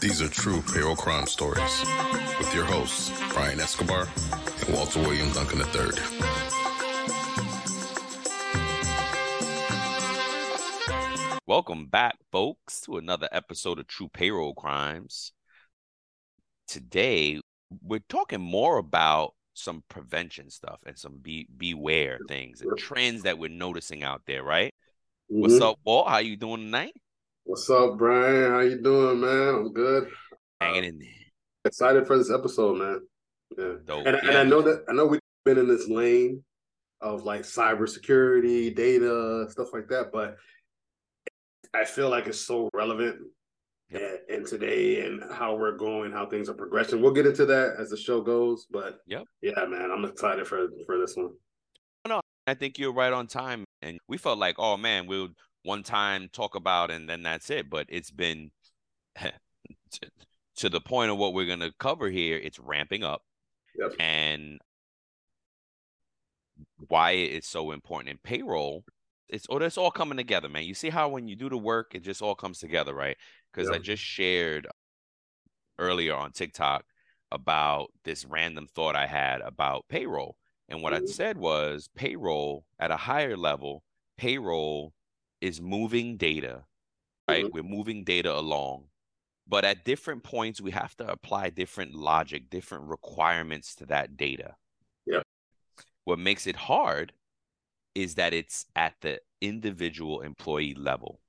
These are true payroll crime stories with your hosts, Brian Escobar and Walter William Duncan III. Welcome back, folks, to another episode of True Payroll Crimes. Today, we're talking more about some prevention stuff and some be beware things and trends that we're noticing out there, right? Mm-hmm. What's up, Walt? How you doing tonight? What's up, Brian? How you doing, man? I'm good. Hanging in there. Excited for this episode, man. Yeah. Dope. And, yeah. and I know that I know we've been in this lane of like cybersecurity, data, stuff like that, but I feel like it's so relevant yep. in today and how we're going, how things are progressing. We'll get into that as the show goes, but yep. yeah, man, I'm excited for for this one. No, I think you're right on time, and we felt like, oh man, we'll one time talk about and then that's it. But it's been to, the point of what we're going to cover here. It's ramping up, yep. and why it's so important in payroll. It's oh, it's all coming together, man. You see how when you do the work, it just all comes together, right? Because yep. I just shared earlier on TikTok about this random thought I had about payroll. And what mm-hmm. I said was payroll at a higher level, payroll is moving data, right? Mm-hmm. We're moving data along. But at different points, we have to apply different logic, different requirements to that data. Yeah. What makes it hard is that it's at the individual employee level.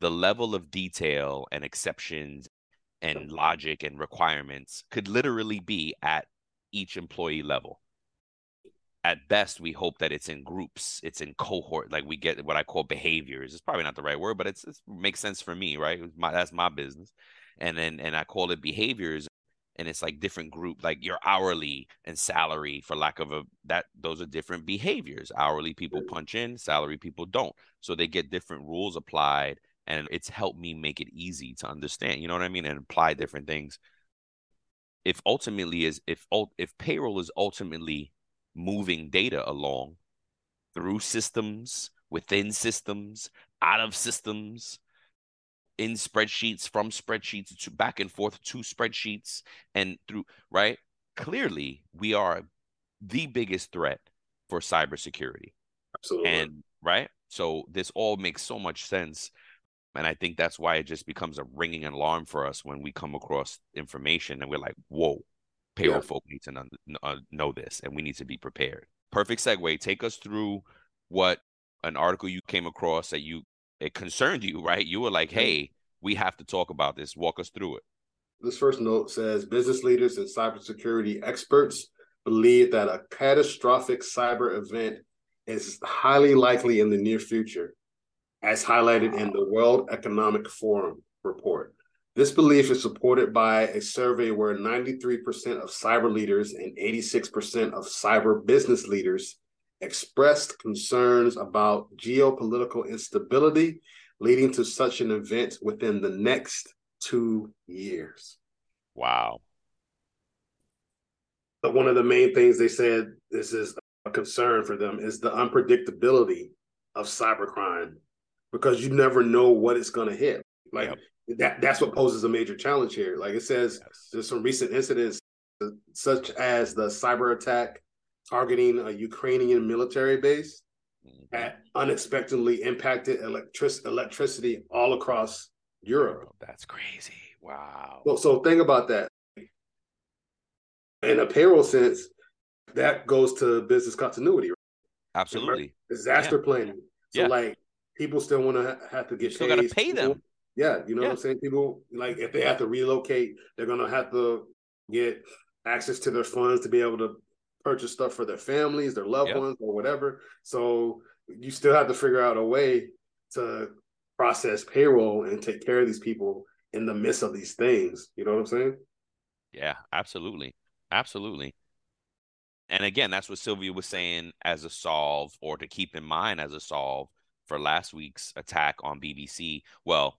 The level of detail and exceptions and logic and requirements could literally be at each employee level at best we hope that it's in groups it's in cohort like we get what i call behaviors. It's probably not the right word but it's, it makes sense for me right? My, that's my business. And then and i call it behaviors and it's like different group like your hourly and salary for lack of a that those are different behaviors. Hourly people mm. punch in salary people don't. So they get different rules applied and it's helped me make it easy to understand you know what i mean? And apply different things. If ultimately is if if payroll is ultimately moving data along through systems, within systems, out of systems, in spreadsheets, from spreadsheets to back and forth to spreadsheets, and through, right? Clearly, we are the biggest threat for cybersecurity. Absolutely. And right? So this all makes so much sense. And I think that's why it just becomes a ringing alarm for us when we come across information and we're like, whoa, payroll yeah. folk need to know, uh, know this and we need to be prepared. Perfect segue. Take us through what an article you came across that you it concerned you right? You were like hey we have to talk about this. Walk us through it. This first note says business leaders and cybersecurity experts believe that a catastrophic cyber event is highly likely in the near future as highlighted in the world economic forum report this belief is supported by a survey where 93% of cyber leaders and 86% of cyber business leaders expressed concerns about geopolitical instability leading to such an event within the next two years. Wow. But one of the main things they said this is a concern for them is the unpredictability of cybercrime because you never know what it's going to hit. Like yep that that's what poses a major challenge here. Like it says, yes. there's some recent incidents, such as the cyber attack targeting a Ukrainian military base, mm-hmm. that unexpectedly impacted electric electricity all across Europe. Oh, that's crazy! Wow. So, so think about that. In a payroll sense, that goes to business continuity. Right? Absolutely. Disaster yeah. planning. So, yeah. like, people still want to have to get. You still got to pay them. Yeah, you know yeah. what I'm saying? People like if they have to relocate, they're gonna have to get access to their funds to be able to purchase stuff for their families, their loved yep. ones, or whatever. So you still have to figure out a way to process payroll and take care of these people in the midst of these things. You know what I'm saying? Yeah, absolutely. Absolutely. And again, that's what Sylvia was saying as a solve or to keep in mind as a solve for last week's attack on BBC. Well,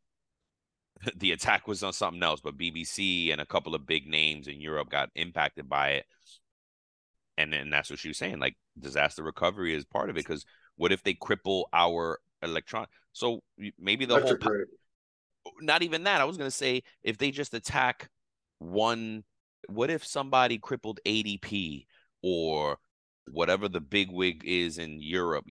the attack was on something else, but BBC and a couple of big names in Europe got impacted by it. And then that's what she was saying. Like disaster recovery is part of it. Because what if they cripple our electron? So maybe the whole not even that. I was gonna say if they just attack one, what if somebody crippled ADP or whatever the big wig is in Europe,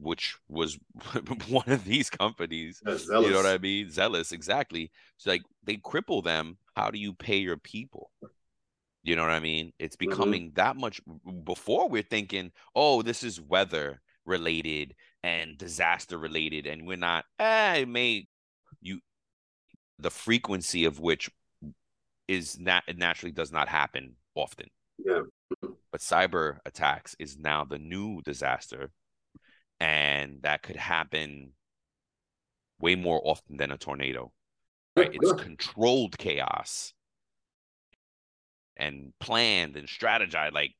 which was one of these companies. You know what I mean? Zellis, exactly. So like they cripple them. How do you pay your people? You know what I mean? It's mm-hmm. becoming mm-hmm. that much before we're thinking, oh, this is weather related and disaster related, and we're not, eh, it may you the frequency of which is not naturally does not happen often. Yeah. But cyber attacks is now the new disaster, and that could happen way more often than a tornado. Right? It's controlled chaos and planned and strategized, like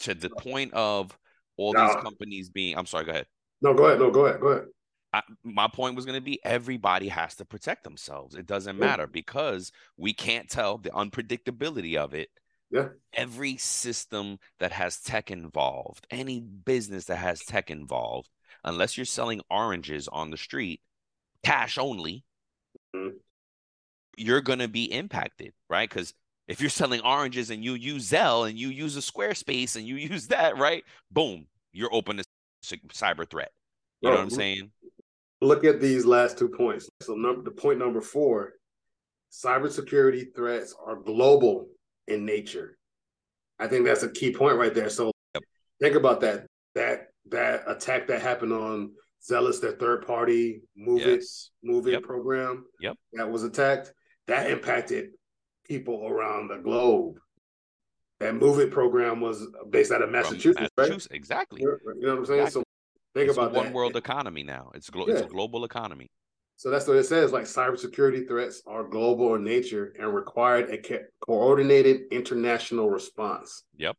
to the point of all these companies being. I'm sorry. Go ahead. No, go ahead. No, go ahead. Go ahead. I, my point was going to be everybody has to protect themselves. It doesn't matter because we can't tell the unpredictability of it. Yeah. Every system that has tech involved, any business that has tech involved, unless you're selling oranges on the street, cash only, mm-hmm. you're going to be impacted, right? Because if you're selling oranges and you use Zelle and you use a Squarespace and you use that, right? Boom, you're open to cyber threat. You know what I'm saying? Look at these last two points. So number the point number four, cybersecurity threats are global in nature. I think that's a key point right there. So yep. think about that. That that attack that happened on Zellis, their third party move yes. it move it yep. program. Yep. That was attacked. That impacted people around the globe. That MOVEit program was based out of Massachusetts, Massachusetts right? Exactly. You know what I'm saying? Exactly. So think it's about one that. world economy now. It's glo- yeah. it's a global economy. So that's what it says. Like cybersecurity threats are global in nature and required a co- coordinated international response. Yep.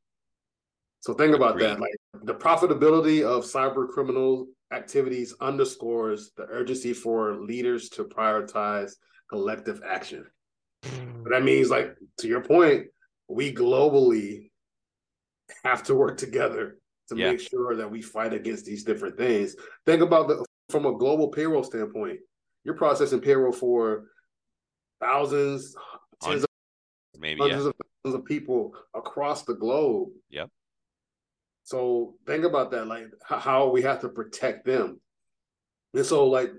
So think about that. Like the profitability of cyber criminal activities underscores the urgency for leaders to prioritize collective action. Hmm. But that means, like to your point, we globally have to work together to yeah. make sure that we fight against these different things. Think about the from a global payroll standpoint. You're processing payroll for thousands, tens of maybe hundreds yeah. of thousands of people across the globe. Yep. So think about that, like how we have to protect them. And so, like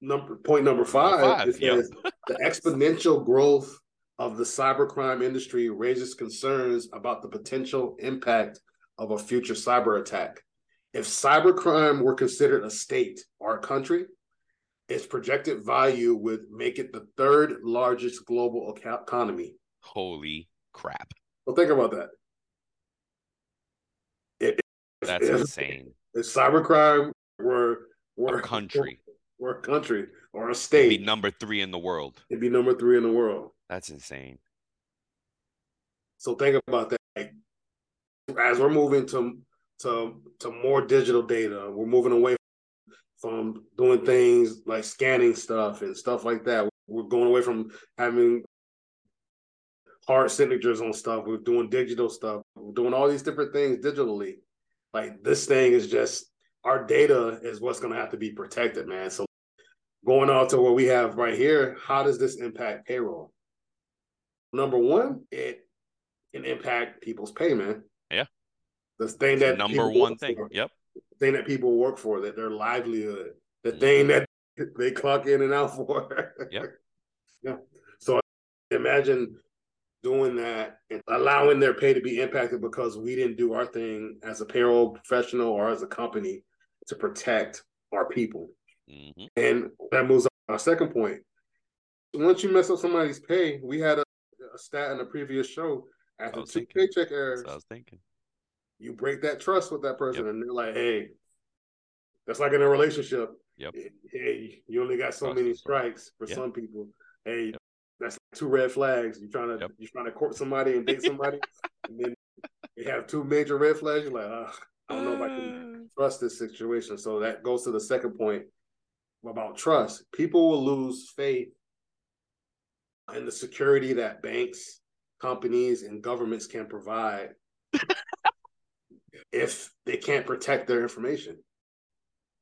number point number five, five is yep. the exponential growth of the cybercrime industry raises concerns about the potential impact of a future cyber attack. If cybercrime were considered a state or a country, its projected value would make it the third largest global economy. Holy crap. Well, think about that. If, That's if, insane. If cybercrime were, were a country, or a country or a state. It'd be number three in the world. It'd be number three in the world. That's insane. So think about that. Like, as we're moving to to to more digital data, we're moving away from doing things like scanning stuff and stuff like that. We're going away from having hard signatures on stuff. We're doing digital stuff. We're doing all these different things digitally. Like this thing is just our data is what's going to have to be protected, man. So going on to what we have right here, how does this impact payroll? Number one, it can impact people's payment. Yeah. The thing that number one thing. For, yep. Thing that people work for, that their livelihood, the mm-hmm. thing that they clock in and out for. yep. Yeah. So imagine doing that and allowing their pay to be impacted because we didn't do our thing as a payroll professional or as a company to protect our people. Mm-hmm. And that moves on our second point. Once you mess up somebody's pay, we had a, a stat in a previous show after two thinking. paycheck errors. I was thinking. You break that trust with that person, yep. and they're like, "Hey, that's like in a relationship. Yep. Hey, you only got so trust many strikes for yep. some people. Hey, yep. that's two red flags. You're trying to yep. you're trying to court somebody and date somebody, and then you have two major red flags. You're like, oh, I don't know if I can trust this situation. So that goes to the second point about trust. People will lose faith in the security that banks, companies, and governments can provide if they can't protect their information.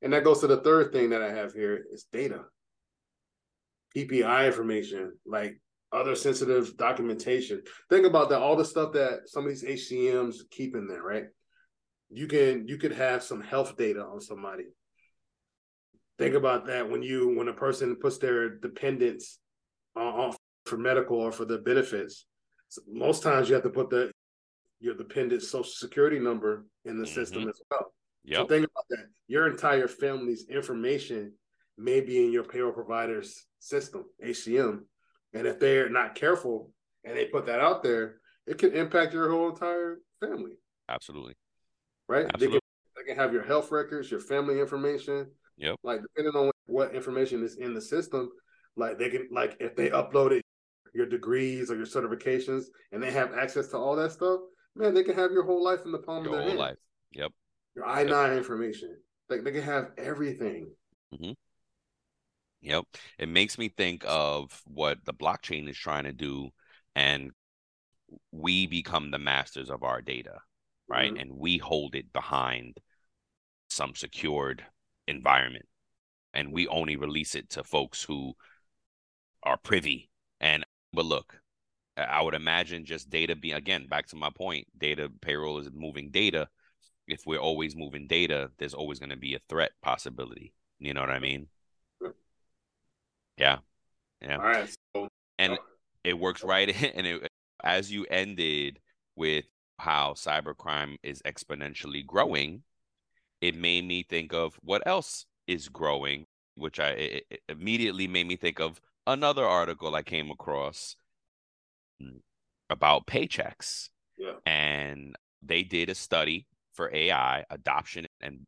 And that goes to the third thing that I have here is data. PPI information, like other sensitive documentation. Think about that, all the stuff that some of these HCMs keep in there, right? You can you could have some health data on somebody. Think about that when you when a person puts their dependents uh, on, for medical or for the benefits. So most times you have to put the your dependent social security number in the mm-hmm. system as well. Yep. So think about that. Your entire family's information may be in your payroll provider's system, HCM. And if they're not careful and they put that out there, it can impact your whole entire family. Absolutely. Right? Absolutely. They, can, they can have your health records, your family information. Yep. Like depending on what information is in the system, like they can like if they uploaded your degrees or your certifications and they have access to all that stuff, man, they can have your whole life in the palm your of their whole life. Yep. Your I nine yep. information. Like they can have everything. Mm-hmm. Yep. It makes me think of what the blockchain is trying to do, and we become the masters of our data, right? Mm-hmm. And we hold it behind some secured environment, and we only release it to folks who are privy. And but look, I would imagine just data being again back to my point, data payroll is moving data. If we're always moving data, there's always going to be a threat possibility. You know what I mean? Yeah. Yeah. All right. So, and it works right in, and it, as you ended with how cybercrime is exponentially growing, it made me think of what else is growing, which I it, it immediately made me think of another article I came across about paychecks. Yeah. And they did a study for AI adoption and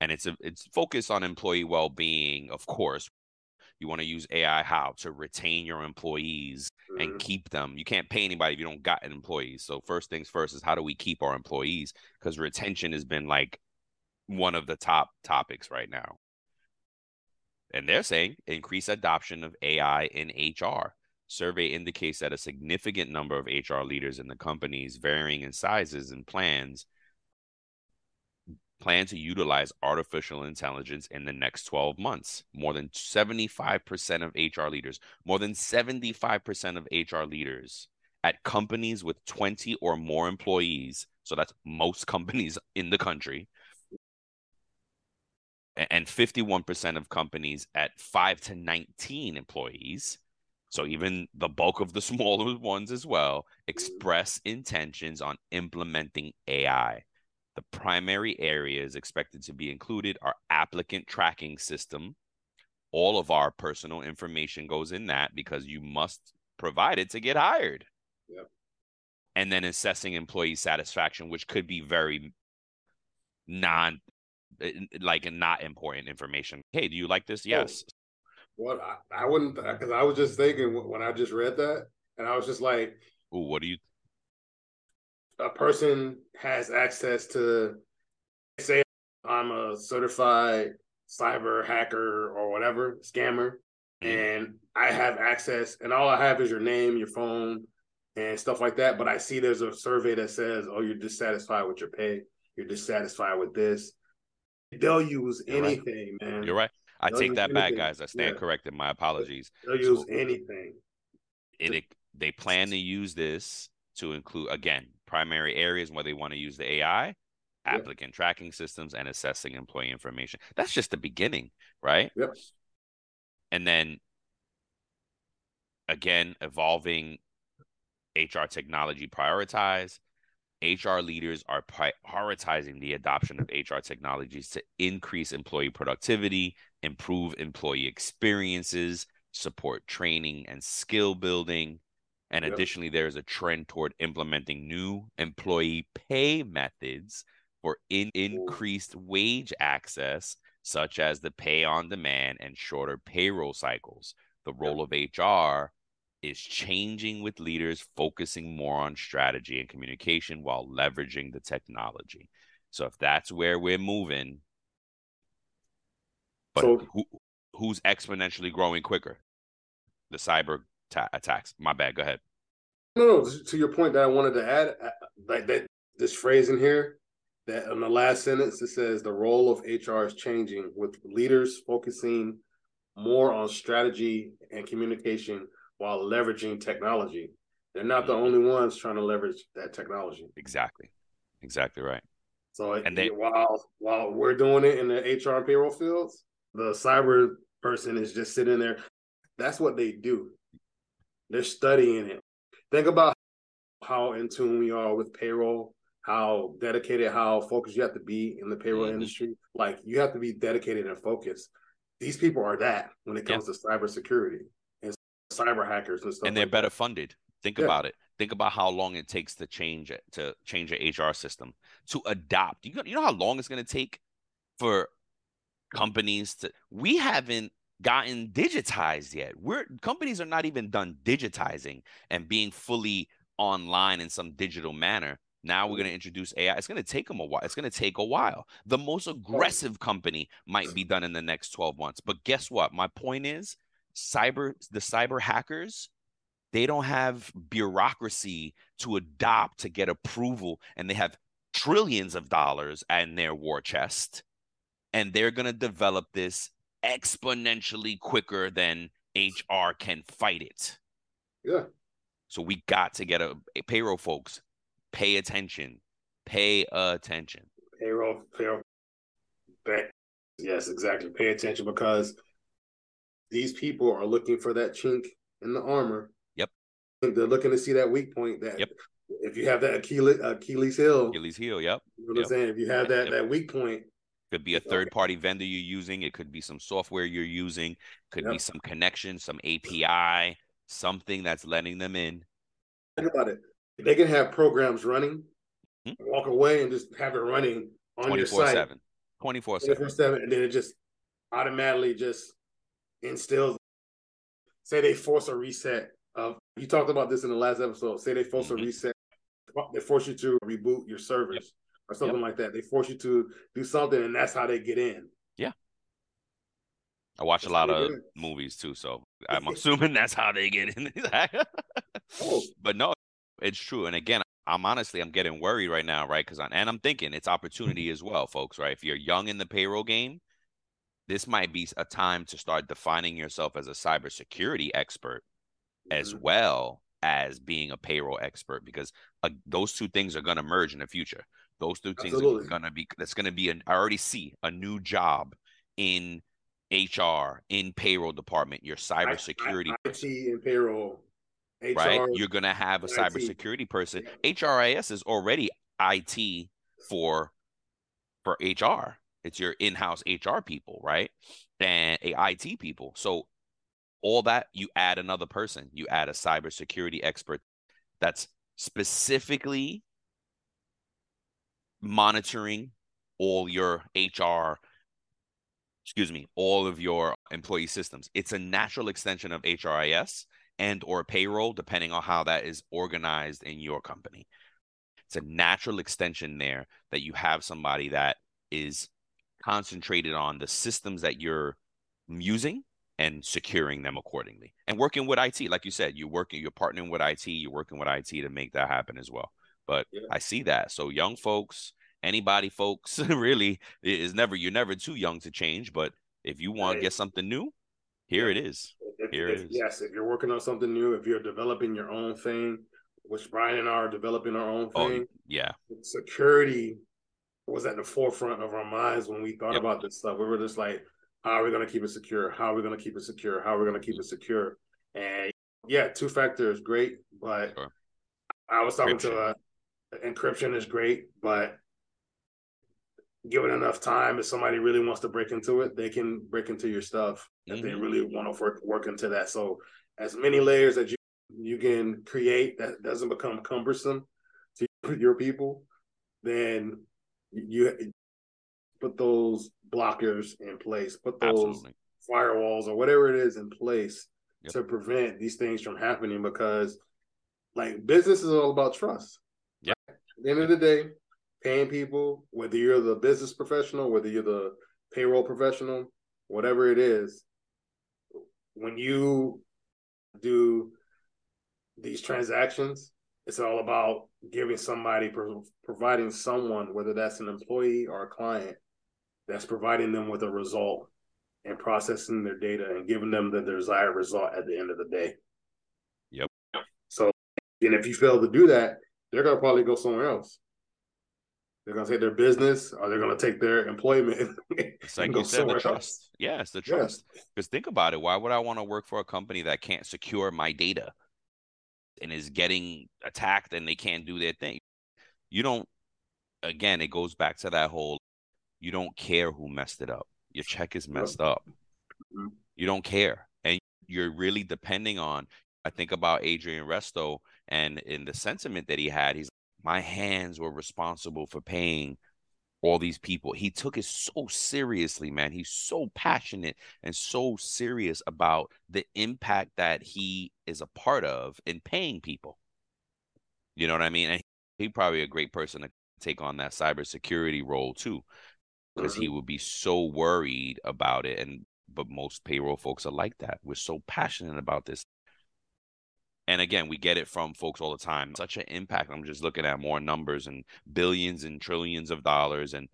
and it's a, it's focused on employee well-being, of course, you want to use AI how to retain your employees mm-hmm. and keep them. You can't pay anybody if you don't got employees. So first things first is how do we keep our employees? Because retention has been like one of the top topics right now. And they're saying increase adoption of AI in HR. Survey indicates that a significant number of HR leaders in the companies, varying in sizes and plans, plan to utilize artificial intelligence in the next 12 months. More than 75% of HR leaders, more than 75% of HR leaders at companies with 20 or more employees, so that's most companies in the country, and 51% of companies at 5 to 19 employees. So even the bulk of the smaller ones as well express intentions on implementing AI. The primary areas expected to be included are applicant tracking system. All of our personal information goes in that because you must provide it to get hired. Yep. And then assessing employee satisfaction, which could be very non eh, like not important information. Hey, do you like this? Yes. What I, I wouldn't because I was just thinking when I just read that, and I was just like, Ooh, what do you a person has access to say I'm a certified cyber hacker or whatever scammer mm-hmm. and I have access and all I have is your name, your phone and stuff like that, but I see there's a survey that says, "Oh, you're dissatisfied with your pay. You're dissatisfied with this." They'll use you're anything, right. man. You're right. I They'll take that anything. back, guys. I stand yeah. corrected. My apologies. They'll use so, anything. It, it, they plan to use this to include again primary areas where they want to use the AI, applicant yep. tracking systems, and assessing employee information. That's just the beginning, right? Yep. And then again, evolving HR technology prioritize. HR leaders are prioritizing the adoption of HR technologies to increase employee productivity, improve employee experiences, support training and skill building, and yep. additionally, there is a trend toward implementing new employee pay methods for in- increased wage access, such as the pay on demand and shorter payroll cycles. The role of HR is changing with leaders focusing more on strategy and communication while leveraging the technology. So if that's where we're moving, but so, who, who's exponentially growing quicker? The cyber ta- attacks. My bad. Go ahead. No, no. To your point that I wanted to add, uh, like that, this phrase in here, that in the last sentence it says the role of HR is changing with leaders focusing more on strategy and communication while leveraging technology. They're not the Mm-hmm. only ones trying to leverage that technology. Exactly. Exactly right. So And they- while while we're doing it in the HR and payroll fields, the cyber person is just sitting there. That's what they do. They're studying it. Think about how in tune we are with payroll, how dedicated, how focused you have to be in the payroll Mhm. industry. Like you have to be dedicated and focused. These people are that when it comes to cybersecurity and cyber hackers and stuff. and they're like better that. funded. Think Yeah. about it. Think about how long it takes to change it to change your HR system to adopt. You know, you know how long it's going to take for companies to. We haven't gotten digitized yet. We're companies are not even done digitizing and being fully online in some digital manner. Now we're going to introduce AI. It's going to take them a while. It's going to take a while. The most aggressive company might be done in the next 12 months. But guess what? My point is cyber the cyber hackers they don't have bureaucracy to adopt to get approval and they have trillions of dollars in their war chest and they're going to develop this exponentially quicker than hr can fight it Yeah. so we got to get a, a payroll folks pay attention pay attention payroll, payroll. But yes, exactly. Pay attention because these people are looking for that chink in the armor. Yep. They're looking to see that weak point. That Yep. if you have that Achilles, Achilles heel, achilles heel yep you know what Yep. I'm saying. If you have that Yep. that weak point, could be a third party vendor you're using. It could be some software you're using. Could be some connection some api something that's letting them in. Think about it. They can have programs running, Hmm. walk away, and just have it running on your 24 site 7 24 7 24 7 and then it just automatically just instills. Say they force a reset of you talked about this in the last episode. Say they force Mhm. a reset they force you to reboot your servers or something like that they force you to do something and that's how they get in Yeah. I watch a lot of movies too, so I'm assuming that's how they get in. Oh. But no, it's true. And again, I'm honestly I'm getting worried right now, right? Because and I'm thinking it's opportunity as well, folks. Right? If you're young in the payroll game, this might be a time to start defining yourself as a cybersecurity expert as Mhm. well as being a payroll expert, because uh, those two things are going to merge in the future. Those two things Absolutely. are going to be. That's going to be an. I already see a new job in HR in payroll department. Your cybersecurity I, I, IT and payroll HR right? You're gonna have a IT. cybersecurity person. HRIS is already IT for for HR. It's your in-house HR people, right? And eh, a IT people. So all that you add another person. You add a cybersecurity expert that's specifically monitoring all your HR excuse me, all of your employee systems. It's a natural extension of HRIS and or payroll depending on how that is organized in your company. It's a natural extension there that you have somebody that is concentrated on the systems that you're using and securing them accordingly. And working with IT, like you said, you're working, you're partnering with IT, you're working with IT to make that happen as well. But Yeah. I see that. So young folks, anybody folks really is never you're never too young to change but if you want to get something new here Yeah. it is If, Here if- it is. Yes, if you're working on something new, if you're developing your own thing, which Brian and I are developing our own oh thing, yeah security was at the forefront of our minds when we thought Yep. about this stuff. We were just like, how are we going to keep it secure? How are we going to keep it secure? How are we going to keep it secure? And yeah, two factor is great, but Sure. I was talking to uh, encryption is great, but given enough time, if somebody really wants to break into it, they can break into your stuff if they mm-hmm. really want to work work into that. So as many layers that you you can create that doesn't become cumbersome to your people, then you put those blockers in place, put those absolutely firewalls or whatever it is in place Yep. to prevent these things from happening because like business is all about trust. Yep. At the end of the day, paying people, whether you're the business professional, whether you're the payroll professional, whatever it is, when you do these transactions, it's all about giving somebody, providing someone, whether that's an employee or a client, that's providing them with a result. and processing their data and giving them the desired result at the end of the day. Yep. So, and if you fail to do that, they're gonna probably go somewhere else. They're gonna take their business, or they're gonna take their employment. It's like you said, the trust. Yeah, it's the trust. Because think about it. Why would I want to work for a company that can't secure my data and is getting attacked and they can't do their thing? You don't. Again, it goes back to that whole. You don't care who messed it up. Your check is messed up. Mm-hmm. You don't care, and you're really depending on. I think about Adrian Resto and in the sentiment that he had, he's my hands were responsible for paying all these people. He took it so seriously, man. He's so passionate and so serious about the impact that he is a part of in paying people. You know what I mean? And he probably a great person to take on that cybersecurity role too, because he would be so worried about it. And but most payroll folks are like that. We're so passionate about this and again, we get it from folks all the time. Such an impact. I'm just looking at more numbers and billions and trillions of dollars and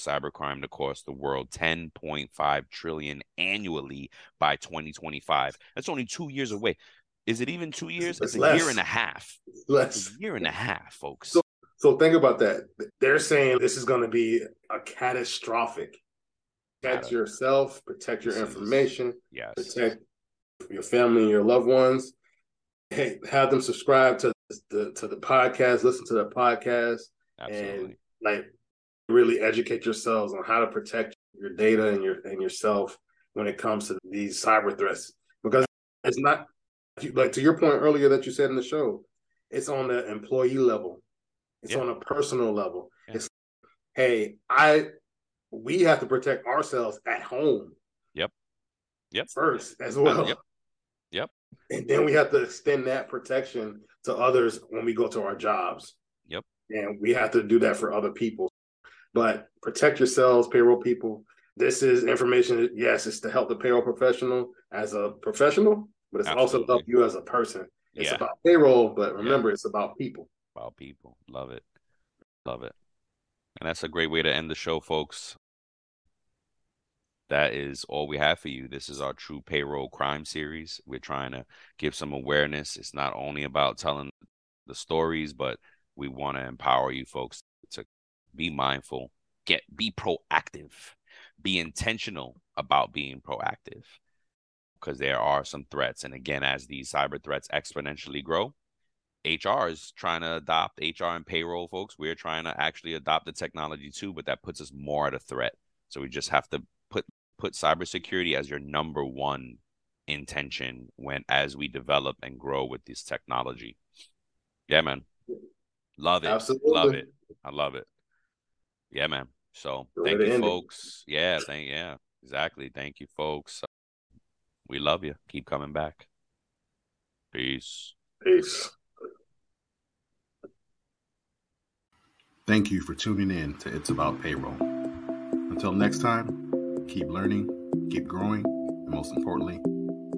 cybercrime to cost the world 10.5 trillion annually by 2025. That's only two years away. Is it even two years? It's, it's a less. year and a half. Less. A year and a half, folks. So, so think about that. They're saying this is going to be a catastrophic. Protect yourself, protect your information, yes. protect your family and your loved ones hey, have them subscribe to the to the podcast, listen to the podcast, Absolutely. and like really educate yourselves on how to protect your data and your and yourself when it comes to these cyber threats. Because it's not like to your point earlier that you said in the show, it's on the employee level, it's yeah. on a personal level. Yeah. It's hey, I we have to protect ourselves at home. Yep. Yep. First as well. Yep. And then we have to extend that protection to others when we go to our jobs. Yep. And we have to do that for other people. But protect yourselves, payroll people. This is information. Yes, it's to help the payroll professional as a professional, but it's Absolutely. also to help you as a person. It's yeah. about payroll, but remember, yeah. it's about people. About people. Love it. Love it. And that's a great way to end the show, folks that is all we have for you. This is our true payroll crime series. We're trying to give some awareness. It's not only about telling the stories, but we want to empower you folks to be mindful, get be proactive, be intentional about being proactive because there are some threats. And again, as these cyber threats exponentially grow, HR is trying to adopt HR and payroll folks. We're trying to actually adopt the technology too, but that puts us more at a threat. So we just have to put cybersecurity as your number one intention when as we develop and grow with this technology. Yeah, man. Love it. Absolutely. Love it. I love it. Yeah, man. So thank you, folks. It. Yeah, thank you. yeah, exactly. Thank you, folks. We love you. Keep coming back. Peace. Peace. Thank you for tuning in to It's About Payroll. Until next time keep learning, keep growing, and most importantly,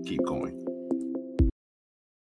keep going.